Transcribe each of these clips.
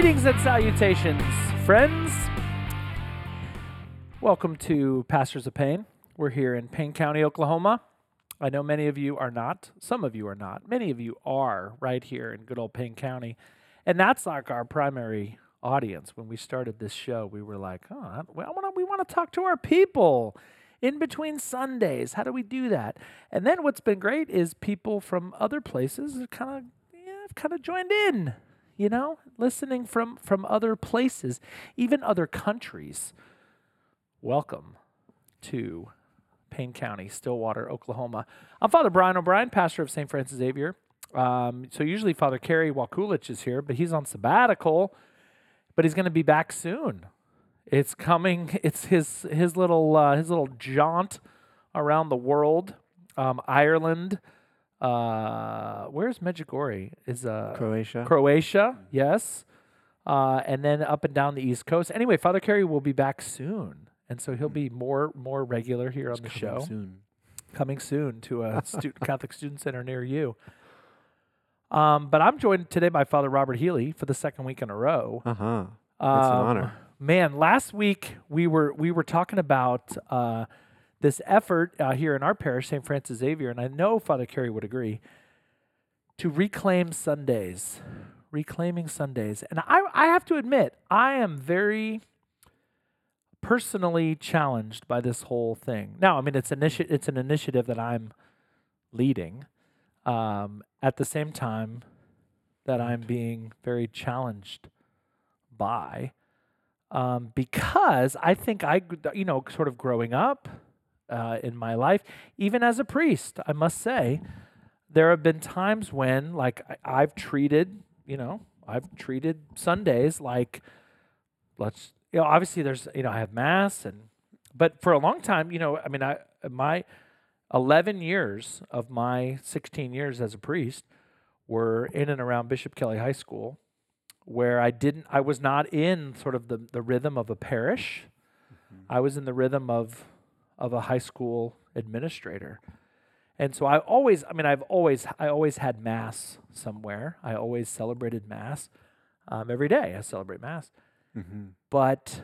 Greetings and salutations, friends. Welcome to Pastors of Payne. We're here in Payne County, Oklahoma. I know many of you are not. Some of you are not. Many of you are right here in good old Payne County. And that's like our primary audience. When we started this show, we were like, oh, well, we want to talk to our people in between Sundays. How do we do that? And then what's been great is people from other places kind of yeah, kind of joined in you know, listening from from other places, even other countries. Welcome to Payne County, Stillwater, Oklahoma. I'm Father Brian O'Brien, pastor of St. Francis Xavier. Um, so usually Father Kerry Wakulich is here, but he's on sabbatical, but he's going to be back soon. It's coming. It's his his little uh, his little jaunt around the world, um, Ireland, uh, where's Medjugorje? Is uh, Croatia. Croatia, yes. Uh, and then up and down the East Coast. Anyway, Father Kerry will be back soon, and so he'll be more more regular here It's on the coming show. soon. Coming soon to a stu- Catholic Student Center near you. Um, but I'm joined today by Father Robert Healey for the second week in a row. Uh huh. It's an Um, honor. Man, last week we were we were talking about uh, this effort uh, here in our parish, St. Francis Xavier, and I know Father Kerry would agree to reclaim Sundays, reclaiming Sundays. And I, I have to admit, I am very personally challenged by this whole thing. Now, I mean, it's initi- it's an initiative that I'm leading. Um, at the same time, that I'm being very challenged by um, because I think I, you know, sort of growing up uh, in my life, even as a priest, I must say, there have been times when, like, I, I've treated, you know, I've treated Sundays like, let's, you know, obviously there's, you know, I have mass and, but for a long time, you know, I mean, I my 11 years of my 16 years as a priest were in and around Bishop Kelley High School where I didn't I was not in sort of the, the rhythm of a parish. I was in the rhythm of of a high school administrator. And so I always I mean I've always I always had mass somewhere. I always celebrated mass. Um, every day I celebrate mass. Mm-hmm. But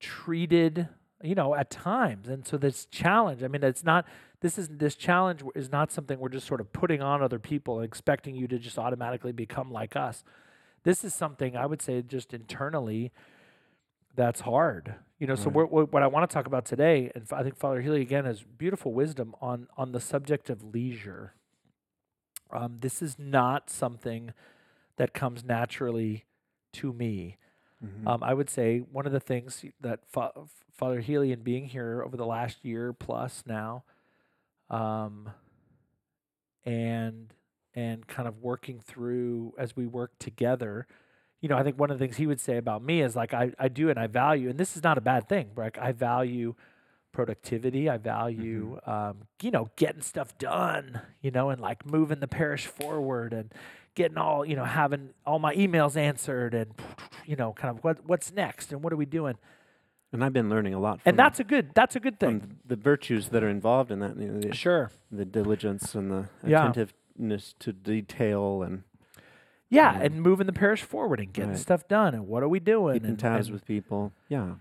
treated you know at times and so this challenge i mean it's not this is this challenge is not something we're just sort of putting on other people and expecting you to just automatically become like us this is something i would say just internally that's hard you know so Right. what what i want to talk about today and i think father healey again has beautiful wisdom on on the subject of leisure um, this is not something that comes naturally to me Mm-hmm. um, I would say one of the things that Fa- Father Healey and being here over the last year plus now, um, and and kind of working through as we work together, you know, I think one of the things he would say about me is like I, I do and I value, and this is not a bad thing, like I value productivity. I value, um, you know, getting stuff done, you know, and like moving the parish forward and getting all, you know, having all my emails answered and, you know, kind of what what's next and what are we doing? and I've been learning a lot. From, And that's a good that's a good thing. the virtues that are involved in that. You know, the, Sure. the diligence and the Yeah. attentiveness to detail and Yeah, Um, and moving the parish forward and getting right. stuff done and what are we doing? keeping and, tabs and- with people. Yeah.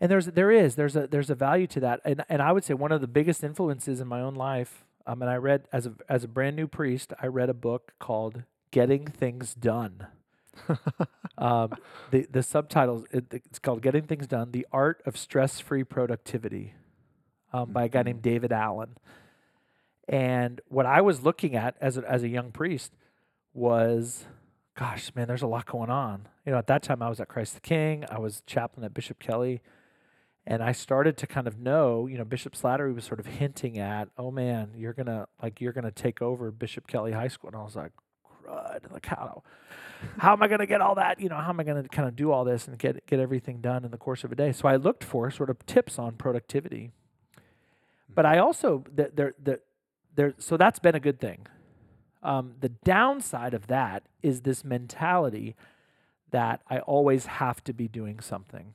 and there's there is there's a there's a value to that and and I would say one of the biggest influences in my own life um and I read as a as a brand new priest I read a book called Getting Things Done um the the subtitles it, it's called Getting Things Done the art of stress free productivity um, by a guy named David Allen and what I was looking at as a, as a young priest was gosh man there's a lot going on you know at that time I was at Christ the King I was chaplain at Bishop Kelley and I started to kind of know, you know, Bishop Slattery was sort of hinting at, oh man, you're gonna like you're gonna take over Bishop Kelley High School, and I was like, crud, like how, how am I gonna get all that? You know, how am I gonna kind of do all this and get get everything done in the course of a day? So I looked for sort of tips on productivity, but I mm-hmm. also there there there, there so that's been a good thing. Um, the downside of that is this mentality that I always have to be doing something.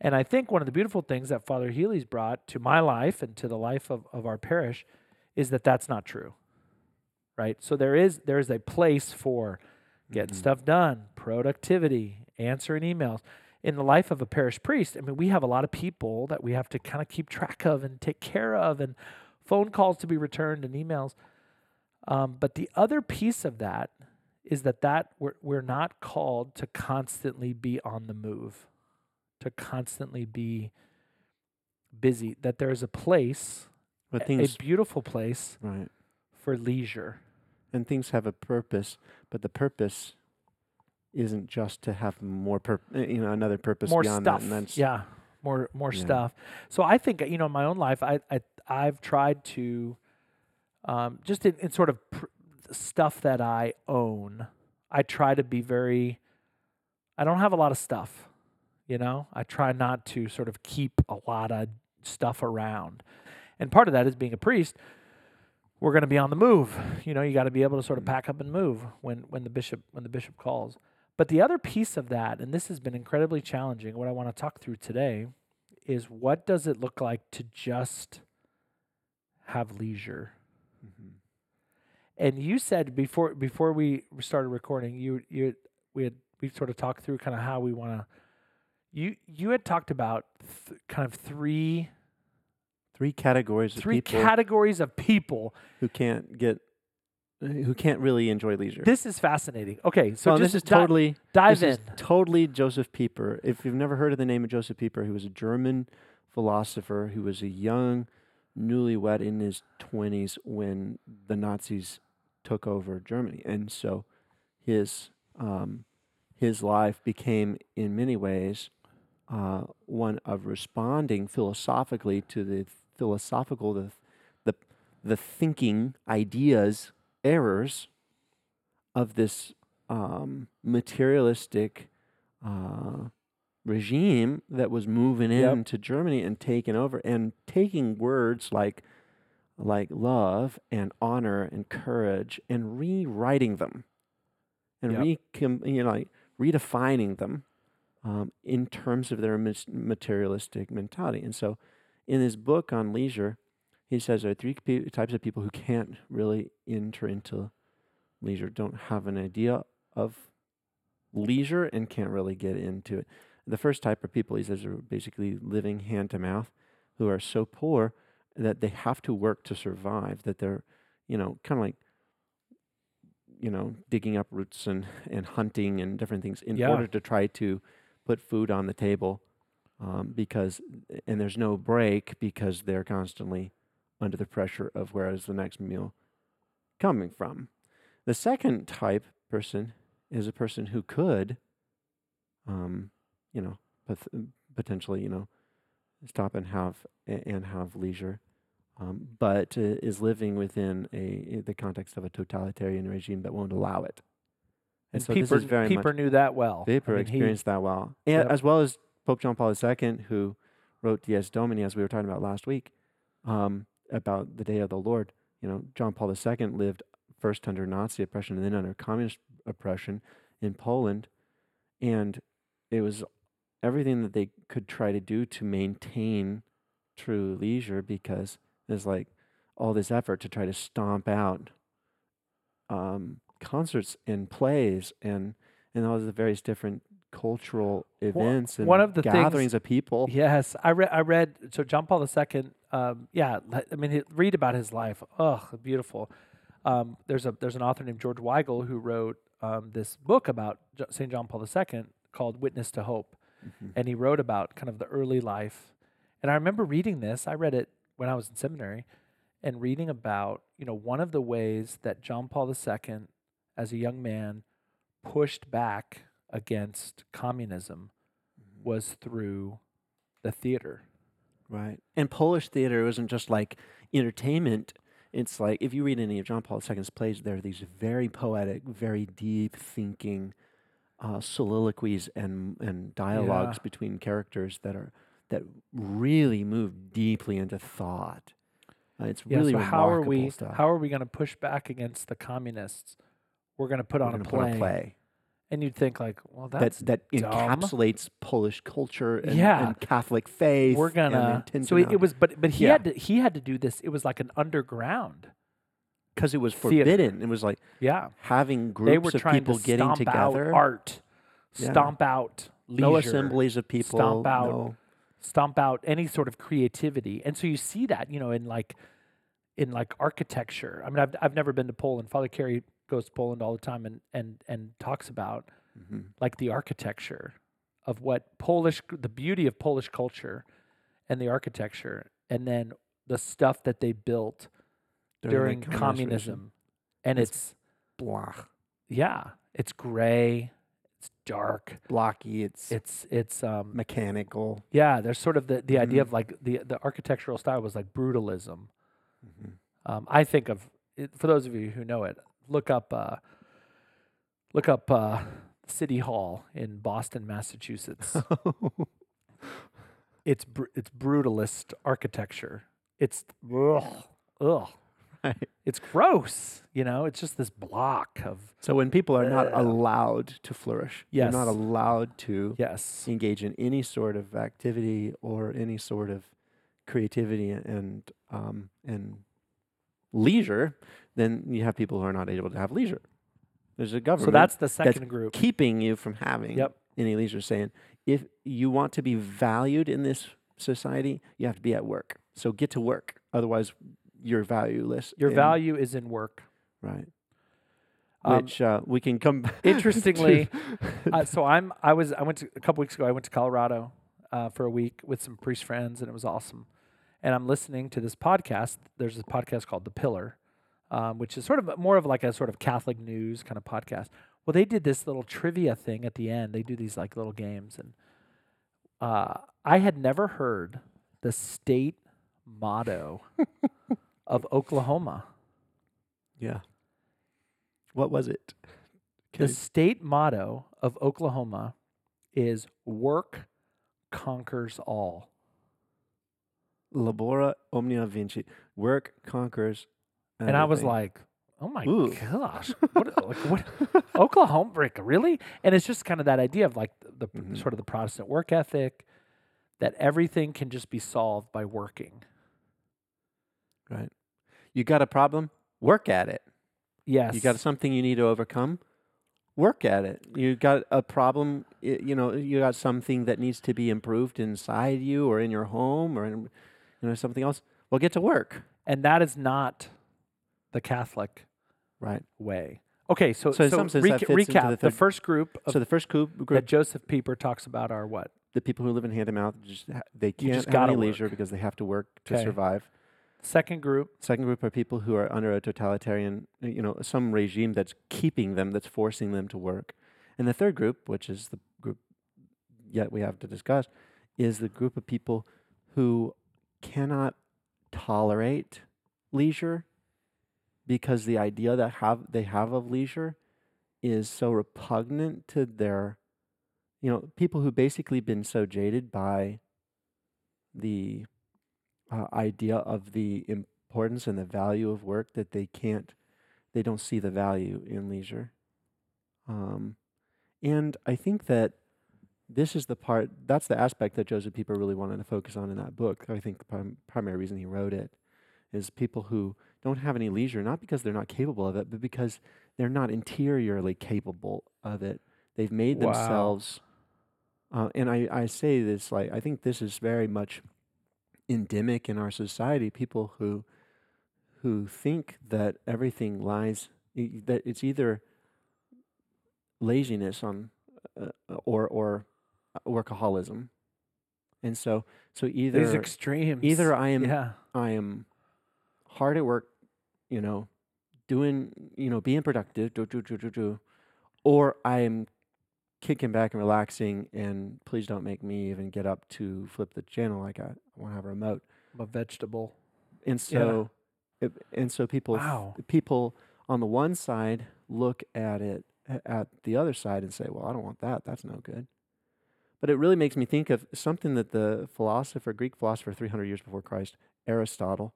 And I think one of the beautiful things that Father Healey's brought to my life and to the life of, of our parish is that that's not true. Right? So there is there is a place for getting Mhm. stuff done, productivity, answering emails. In the life of a parish priest, I mean, we have a lot of people that we have to kind of keep track of and take care of, and phone calls to be returned and emails. Um, but the other piece of that is that that we're, we're not called to constantly be on the move, to constantly be busy. That there is a place, But a- things, a beautiful place right. for leisure. And things have a purpose, but the purpose isn't just to have more pur- uh, you know, another purpose more beyond stuff. that. And that's, yeah, more more Yeah. stuff. So I think you know, in my own life, I, I I've tried to, um, just in, in sort of pr- stuff that I own, I try to be very. I don't have a lot of stuff, you know. I try not to sort of keep a lot of stuff around, and part of that is being a priest. We're going to be on the move. You know, you got to be able to sort of Mm. pack up and move when when the bishop when the bishop calls. But the other piece of that, and this has been incredibly challenging, what I want to talk through today is what does it look like to just have leisure? And you said before before we started recording, you you we had we sort of talked through kind of how we want to. You you had talked about th- kind of three three categories of three people categories of people. who can't get, who can't really enjoy leisure. This is fascinating. Okay, so well, this is totally dive this in. is totally Josef Pieper. If you've never heard of the name of Josef Pieper, he was a German philosopher who was a young, newlywed in his 20s when the Nazis took over Germany. And so his, um, his life became, in many ways, uh, one of responding philosophically to the philosophical, the, the, the thinking, ideas, errors of this um, materialistic uh, regime that was moving Yep. into Germany and taking over and taking words like like love and honor and courage and rewriting them and Yep. recom- you know like redefining them um, in terms of their materialistic mentality. And so, in his book on leisure, he says there are three pe- types of people who can't really enter into leisure, don't have an idea of leisure, and can't really get into it. The first type of people, he says, are basically living hand to mouth, who are so poor that they have to work to survive, that they're, you know, kind of like, you know, digging up roots and, and hunting and different things in Yeah. order to try to put food on the table um, because, and there's no break because they're constantly under the pressure of where is the next meal coming from. The second type person is a person who could, um, you know, potentially, you know, stop and have and have leisure, um, but uh, is living within a the context of a totalitarian regime that won't allow it. And so Pieper, this is very Pieper much knew that well. I Pieper mean, he- experienced that well, and Yep. as well as Pope John Paul II, who wrote Dies Domini, as we were talking about last week, um, about the Day of the Lord. You know, John Paul II lived first under Nazi oppression and then under communist oppression in Poland, and it was everything that they could try to do to maintain true leisure because there's like all this effort to try to stomp out um, concerts and plays and and all the various different cultural events and one of the things- gatherings of people. Yes, I read. I read. So John Paul II. Um, yeah, I mean, he- read about his life. Oh, beautiful. Um, there's a there's an author named George Weigel who wrote um, this book about Saint John Paul II called Witness to Hope, Mhm. and he wrote about kind of the early life. And I remember reading this. I read it when I was in seminary, and reading about you know one of the ways that John Paul II, as a young man, pushed back against communism was through the theater. Right. And Polish theater wasn't just like entertainment. It's like if you read any of John Paul II's plays, there are these very poetic, very deep thinking uh, soliloquies and and dialogues Yeah. between characters that are that really move deeply into thought. Uh, it's Yeah, really so how are we stuff. how are we going to push back against the communists? We're going to put on a play. a play And you'd think like, well that that's that dumb. encapsulates Polish culture and, Yeah. and Catholic faith. we're gonna So it, it was but but he Yeah. had to he had to do this. It was like an underground because it was Theater. forbidden. It was like Yeah. having they were groups of trying people to getting stomp together. out art, Yeah. stomp out leisure, no assemblies of people. stomp out no- stomp out any sort of creativity. And so you see that, you know, in like in like architecture. I mean, I've I've never been to Poland. Father Kerry goes to Poland all the time and and and talks about Mhm. like the architecture of what Polish the beauty of Polish culture and the architecture and then the stuff that they built during, regime. communism. And It's it's blah, yeah, it's gray, dark, blocky. It's, it's it's um mechanical. yeah, there's sort of the, the idea Mhm. of like the the architectural style was like brutalism. Mhm. Um, I think of it, for those of you who know it, look up uh, look up uh, City Hall in Boston, Massachusetts. it's br- it's brutalist architecture. It's ugh, ugh. Right. It's gross. You know, it's just this block of So when people are not Uh, allowed to flourish, Yes. they're not allowed to yes, engage in any sort of activity or any sort of creativity and um, and leisure, then you have people who are not able to have leisure. There's a government so that's the second group. keeping you from having Yep. any leisure, saying if you want to be valued in this society, you have to be at work. So get to work, otherwise you're valueless. Your and- value is in work. right? Um, Which uh, we can come. back interestingly, uh, so I'm I was I went to a couple weeks ago. I went to Colorado uh, for a week with some priest friends, and it was awesome. And I'm listening to this podcast. There's this podcast called The Pillar, um, which is sort of more of like a sort of Catholic news kind of podcast. Well, they did this little trivia thing at the end. They do these like little games, and uh, I had never heard the state motto of Oklahoma. yeah. What was it? The Okay. state motto of Oklahoma is work conquers all. Labora omnia vinci. Work conquers. And I was like, oh my Ooh. gosh, what, like, what, Oklahoma, like, really? And it's just kind of that idea of like the, the Mhm. sort of the Protestant work ethic that everything can just be solved by working. right. You got a problem? Work at it. Yes. You got something you need to overcome? Work at it. You got a problem, you know, you got something that needs to be improved inside you or in your home or in, you know, something else. Well, get to work. and that is not the Catholic Right. way. Okay, so, So in some sense that reca- recap. the The, third- first group of, So the first group, that Josef Pieper talks about are what? the people who live in hand to mouth, just they can't just have any leisure work. because they have to work to Okay. survive. Second group, Second group are people who are under a totalitarian, uh, you know, some regime that's keeping them, that's forcing them to work. And the third group, which is the group yet we have to discuss, is the group of people who cannot tolerate leisure because the idea that have they have of leisure is so repugnant to their you know people who basically been so jaded by the uh, idea of the importance and the value of work that they can't they don't see the value in leisure. Um, and i think that this is the part that's the aspect that josef pieper really wanted to focus on in that book. I think the prim- primary reason he wrote it is people who don't have any leisure not because they're not capable of it but because they're not interiorly capable of it. They've made Wow. themselves uh, and I, I say this like i think this is very much endemic in our society people who who think that everything lies that it's either laziness on uh, or or workaholism and so so either these extremes. either i am yeah. i am hard at work you know doing you know being productive do, do, do, do, do, or i am kicking back and relaxing and please don't make me even get up to flip the channel like i, want to have a remote I'm a vegetable. and so it, and so people Wow. people on the one side look at it at the other side and say well i don't want that that's no good but it really makes me think of something that the philosopher greek philosopher 300 years before christ aristotle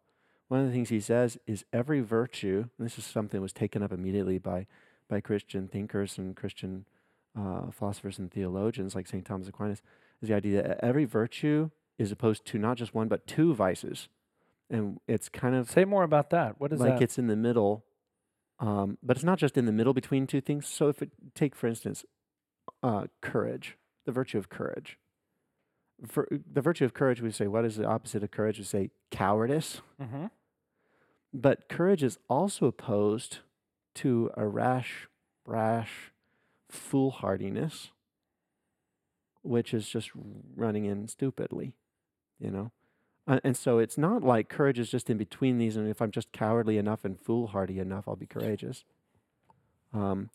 one of the things he says is every virtue and this is something that was taken up immediately by by christian thinkers and christian uh, philosophers and theologians like st thomas aquinas is the idea that every virtue is opposed to not just one but two vices and it's kind of Say more about that. What is like that? it's in the middle Um, but it's not just in the middle between two things. So if it take for instance, uh, courage, the virtue of courage. For the virtue of courage, we say what is the opposite of courage? We say cowardice. Mm-hmm. But courage is also opposed to a rash, brash, foolhardiness, which is just running in stupidly, you know. Uh, and so it's not like courage is just in between these, and if I'm just cowardly enough and foolhardy enough, I'll be courageous. Um,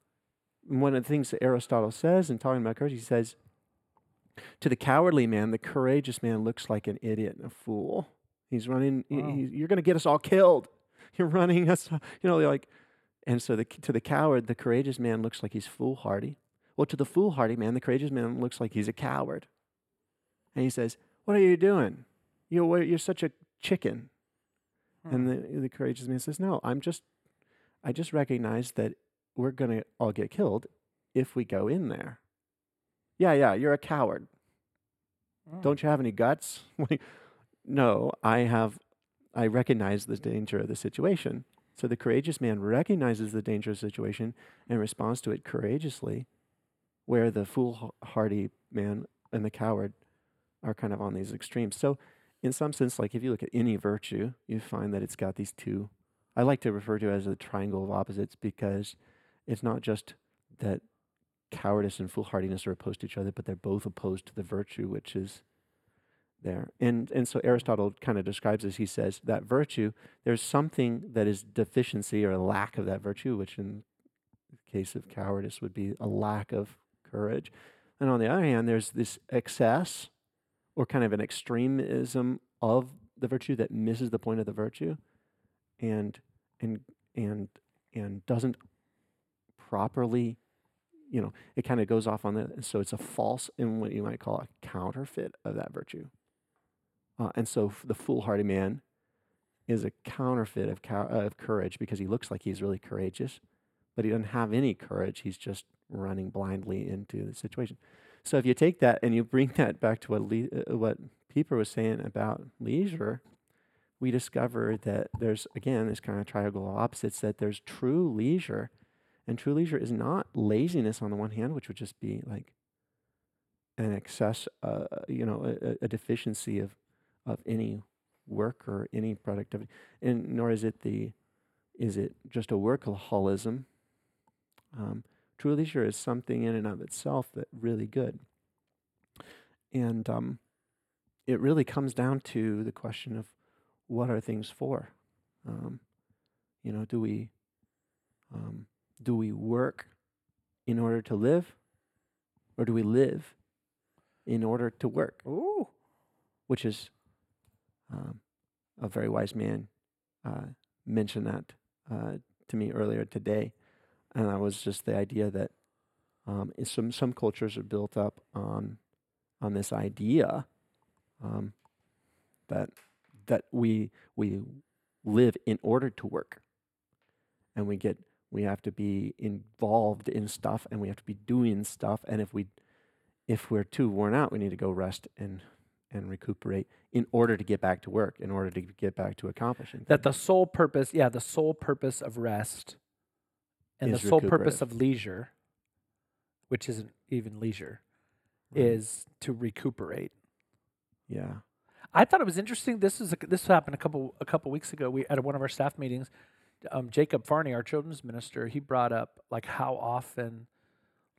one of the things that Aristotle says in talking about courage, he says, to the cowardly man, the courageous man looks like an idiot and a fool. He's running, he- he- you're going to get us all killed. You're running us, you know, like, and so the, to the coward, the courageous man looks like he's foolhardy. Well, to the foolhardy man, the courageous man looks like he's a coward. And he says, What are you doing? You're, you're such a chicken. And the, the courageous man says, No, I'm just, I just recognize that we're going to all get killed if we go in there. Yeah, yeah, you're a coward. Mm. Don't you have any guts? no, I have, I recognize the danger of the situation. So the courageous man recognizes the dangerous situation and responds to it courageously, where the foolhardy man and the coward are kind of on these extremes. So, in some sense, like if you look at any virtue, you find that it's got these two. I like to refer to it as a triangle of opposites because it's not just that cowardice and foolhardiness are opposed to each other, but they're both opposed to the virtue which is there. And and so Aristotle kind of describes this. He says that virtue, there's something that is deficiency or a lack of that virtue, which in the case of cowardice would be a lack of courage. And on the other hand, there's this excess or kind of an extremism of the virtue that misses the point of the virtue and and and and doesn't properly you know it kind of goes off on the so it's a false and what you might call a counterfeit of that virtue uh, and so the foolhardy man is a counterfeit of, cow- of courage because he looks like he's really courageous but he doesn't have any courage. He's just running blindly into the situation. So if you take that and you bring that back to what le- uh, what Pieper was saying about leisure we discover that there's again this kind of triangle of opposites that there's true leisure. And true leisure is not laziness on the one hand, which would just be like an excess, uh, you know, a, a- a deficiency of, of any work or any productivity, and nor is it the, is it just a workaholism. Um, true leisure is something in and of itself that really good, and um, it really comes down to the question of what are things for. Um, you know, do we um, do we work in order to live or do we live in order to work Ooh. which is um, a very wise man uh, mentioned that uh, to me earlier today. And that was just the idea that um, some some cultures are built up on on this idea um, that that we we live in order to work. And we get we have to be involved in stuff and we have to be doing stuff. And if we if we're too worn out we need to go rest and and recuperate in order to get back to work in order to get back to accomplishing That the sole purpose, yeah, the sole purpose of rest and Is the sole purpose of leisure, which isn't even leisure, Right. is to recuperate. yeah I thought it was interesting. This is a, this happened a couple a couple weeks ago. We at one of our staff meetings, um, Jacob Farney, our children's minister, he brought up like how often,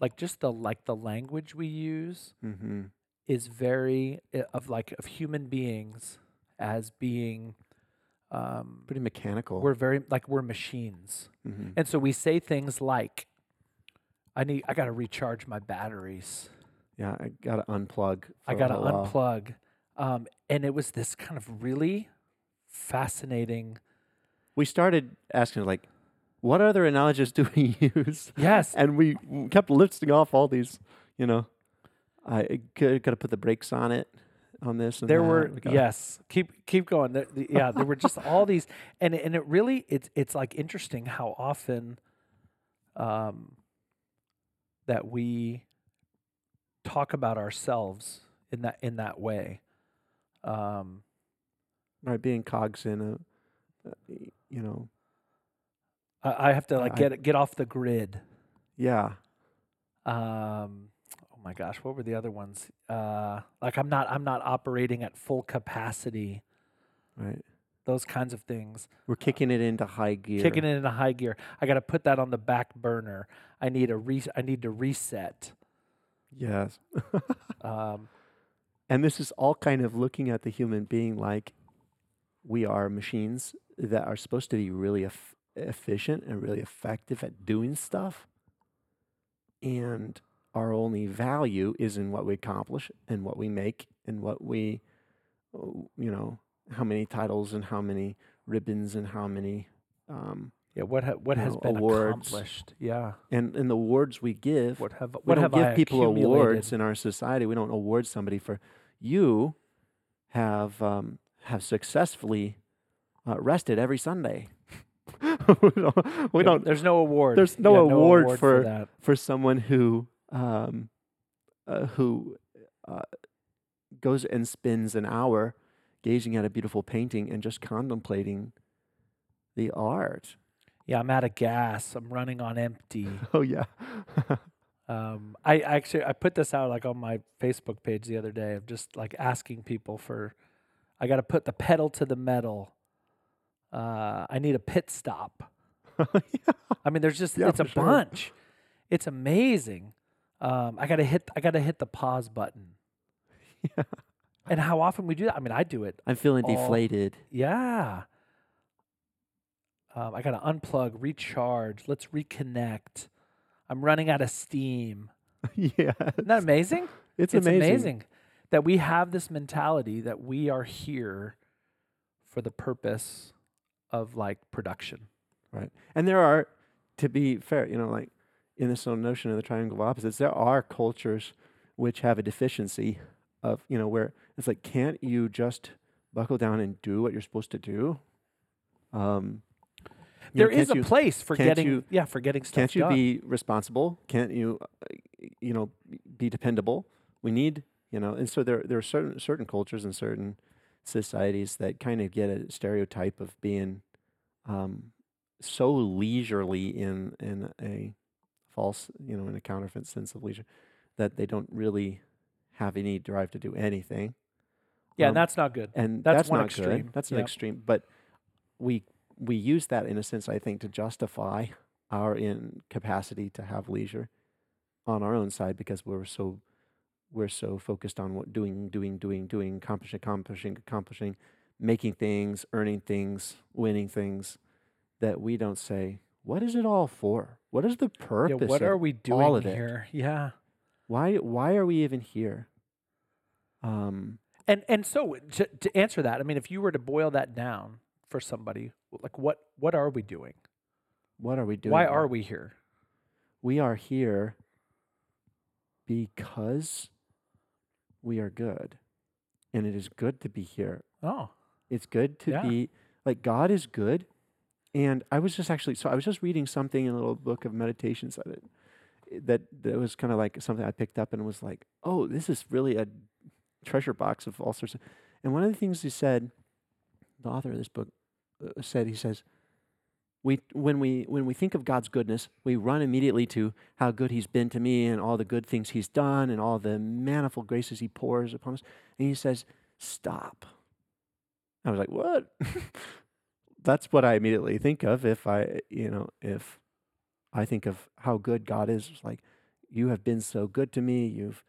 like just the like the language we use mm-hmm. Is very uh, of like of human beings as being, um, pretty mechanical we're very like we're machines, mm-hmm. and so we say things like, "I need I got to recharge my batteries." yeah i gotta unplug I got to unplug. Um, and it was this kind of really fascinating. we started asking like what other analogies do we use Yes. and we kept listing off all these you know i got to put the brakes on it on this and there that. were We yes. Keep keep going. There, the- yeah, there were just all these, and and it really it's it's like interesting how often, um, that we talk about ourselves in that in that way. Um, right being cogs in a uh, you know I, I have to like I- get get off the grid. Yeah. Um, my gosh, what were the other ones? Uh, like I'm not I'm not operating at full capacity. Right. Those kinds of things. We're kicking it into high gear. Kicking it into high gear. I got to put that on the back burner. I need a re- I need to reset. Yes. Um, And this is all kind of looking at the human being like we are machines that are supposed to be really eff- efficient and really effective at doing stuff. And our only value is in what we accomplish and what we make and what we, oh, you know, how many titles and how many ribbons and how many, um, yeah. What ha- what has know, been awards. accomplished? Yeah. and, and the awards we give. What have we what don't have give I people awards in our society. We don't award somebody for you have um, have successfully uh, rested every Sunday. we don't, we Yeah, don't There's no award. there's no Yeah, award for- that. for someone who um, uh, who uh, goes and spends an hour gazing at a beautiful painting and just contemplating the art. Yeah, I'm out of gas. I'm running on empty. Oh yeah, Um, I actually I put this out like on my Facebook page the other day of just like asking people for, I got to put the pedal to the metal. Uh, I need a pit stop. yeah. I mean, there's just Yeah, it's a sure. bunch. It's amazing. Um, I gotta hit I gotta hit the pause button. Yeah. And how often we do that? I mean, I do it. I'm feeling All- deflated. Yeah. Um, I gotta unplug, recharge. Let's reconnect. I'm running out of steam. yeah, Isn't that amazing? it's, it's amazing. amazing. that we have this mentality that we are here for the purpose of like production. Right. And there are, to be fair, you know, like in this notion of the triangle of opposites, there are cultures which have a deficiency of, you know, where it's like, can't you just buckle down and do what you're supposed to do? Um, you know, There is a you, place for getting you- yeah for getting stuff can't you done. be responsible? Can't you, uh, you know, be dependable? We need, you know, and so there there are certain certain cultures and certain societies that kind of get a stereotype of being um, so leisurely in in a false, you know, in a counterfeit sense of leisure, that they don't really have any drive to do anything. yeah, um, that's not good. and That's that's, one not extreme, good. That's an extreme. But we we use that in a sense, I think, to justify our incapacity to have leisure on our own side because we're so we're so focused on what doing, doing, doing, doing, accomplishing, accomplishing, accomplishing, making things, earning things, winning things, that we don't say, what is it all for? What is the Yeah, purpose? what of are we doing all of it? here? Yeah. Why why are we even here? Um, And and so to, to answer that, I mean, if you were to boil that down for somebody, like what what are we doing? what are we doing? Why are we here? We are here because we are good. And it is good to be here. Oh, It's good to Yeah. be like God is good. And I was just actually so I was just reading something in a little book of meditations of it, that that was kind of like something I picked up and was like, "Oh, this is really a treasure box of all sorts of." And one of the things he said, the author of this book uh, said, he says, we when we when we think of God's goodness, we run immediately to how good He's been to me and all the good things He's done and all the manifold graces He pours upon us. And He says, "Stop." I was like, "What?" That's what I immediately think of if I, you know, if I think of how good God is. It's like, you have been so good to me. You've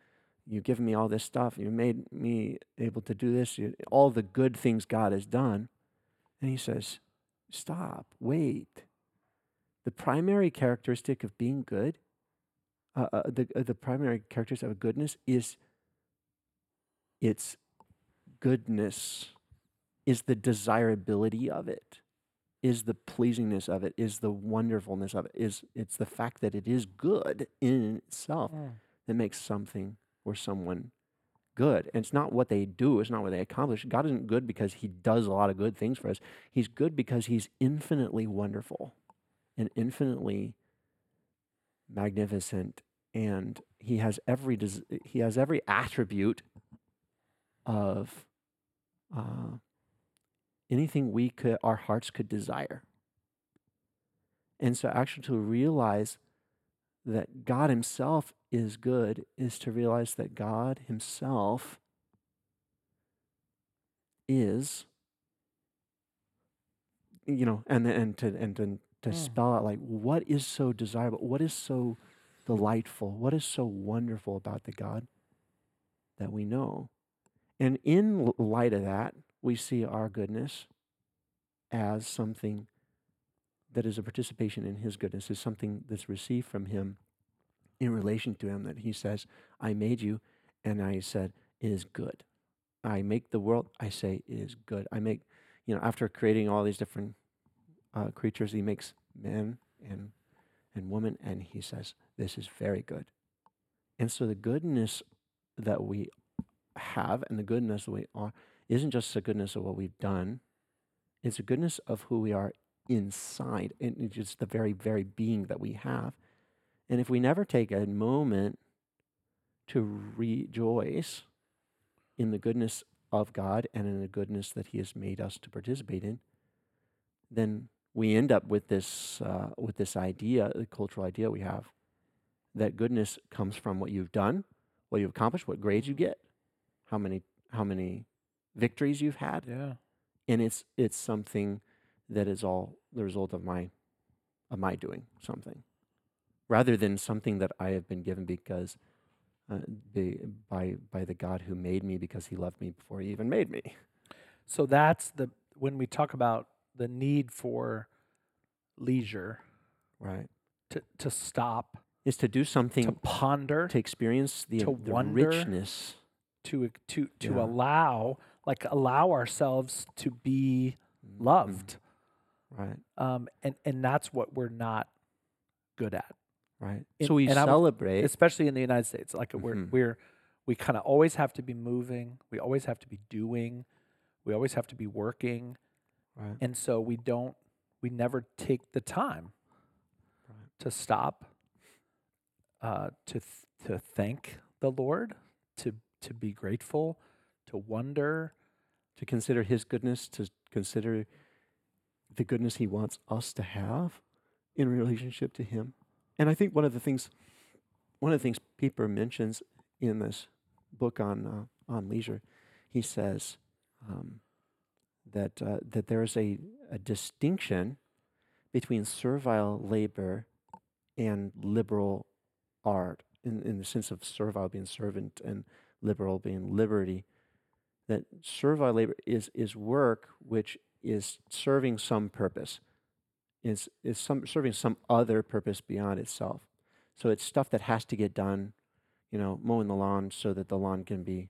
you've given me all this stuff. You made me able to do this. You, all the good things God has done. And He says, stop, wait. The primary characteristic of being good, uh, uh, the, uh, the primary characteristic of goodness is its goodness, is the desirability of it, is the pleasingness of it, is the wonderfulness of it, is it's the fact that it is good in itself that makes something or someone good. And it's not what they do, it's not what they accomplish. God isn't good because he does a lot of good things for us. He's good because he's infinitely wonderful and infinitely magnificent and he has every des- he has every attribute of uh, anything we could our hearts could desire. And so, actually, to realize that God Himself is good is to realize that God Himself is, you know, and and to and to, to Mm. spell out like what is so desirable, what is so delightful, what is so wonderful about the God that we know, and in light of that, we see our goodness as something that is a participation in his goodness, is something that's received from him in relation to him that he says, I made you, and I said, it is good. I make the world, I say, it is good. I make, you know, after creating all these different uh, creatures, he makes man and and woman, and he says, this is very good. And so the goodness that we have and the goodness that we are isn't just the goodness of what we've done, it's a goodness of who we are inside, and it's just the very, very being that we have. And if we never take a moment to rejoice in the goodness of God and in the goodness that He has made us to participate in, then we end up with this uh, with this idea, the cultural idea we have, that goodness comes from what you've done, what you've accomplished, what grades you get, how many how many victories you've had, Yeah. and it's it's something that is all the result of my of my doing something rather than something that I have been given because uh, the, by by the God who made me because he loved me before he even made me So that's the when we talk about the need for leisure right to to stop, is to do something to ponder, to experience the, to the wonder. richness to to to Yeah. allow like allow ourselves to be Mhm. loved. right Um and and that's what we're not good at. right And- so we and I would- celebrate especially in the United States. Like we're Mhm. we're we kind of always have to be moving. We always have to be doing. We always have to be working, right and so we don't. We never take the time Right. to stop, uh, to th- to thank the Lord, to to be grateful, to wonder. To consider his goodness to consider the goodness he wants us to have in relationship to him. And i think one of the things one of the things Pieper mentions in this book on uh, on leisure he says um, that uh, that there's a, a distinction between servile labor and liberal art in, in the sense of servile being servant and liberal being liberty that servile labor is is work which is serving some purpose is is some serving some other purpose beyond itself so it's stuff that has to get done you know mowing the lawn so that the lawn can be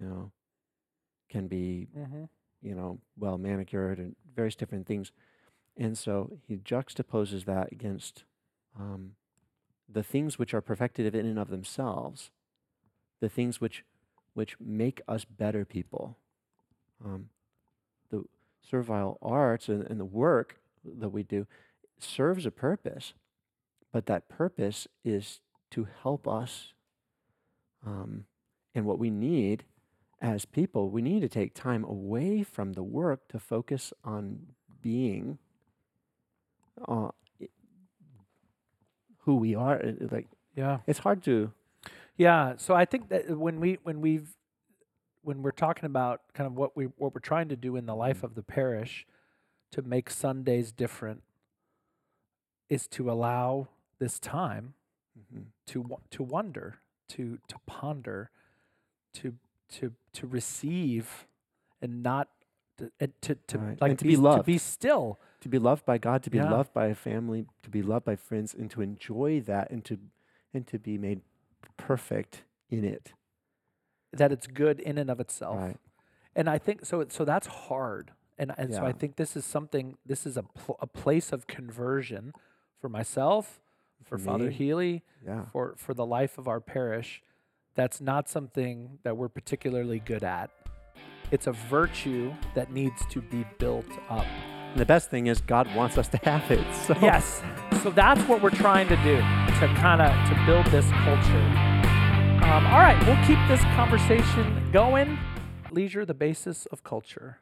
you know can be Mm-hmm. you know well manicured and various different things and so he juxtaposes that against um, the things which are perfected in and of themselves the things which which make us better people. Um, the servile arts and, and the work that we do serves a purpose, but that purpose is to help us. Um, and what we need as people, we need to take time away from the work to focus on being uh, who we are. Like Yeah. it's hard to Yeah, so I think that when we when we've when we're talking about kind of what we what we're trying to do in the life of the parish to make Sundays different is to allow this time Mhm. to to wonder, to to ponder, to to to receive and not to and to, to Right, like to be, be s- to be still. to be loved by God, to be Yeah. loved by a family, to be loved by friends, and to enjoy that, and to and to be made perfect in it. that it's good in and of itself. Right. And I think so. So that's hard. And and so I think this is something. This is a pl- a place of conversion for myself, for For Father. Healey, Yeah. for for the life of our parish. That's not something that we're particularly good at. It's a virtue that needs to be built up. And the best thing is God wants us to have it. So Yes. So that's what we're trying to do to kind of to build this culture. Um, all right, we'll keep this conversation going. Leisure, the basis of culture.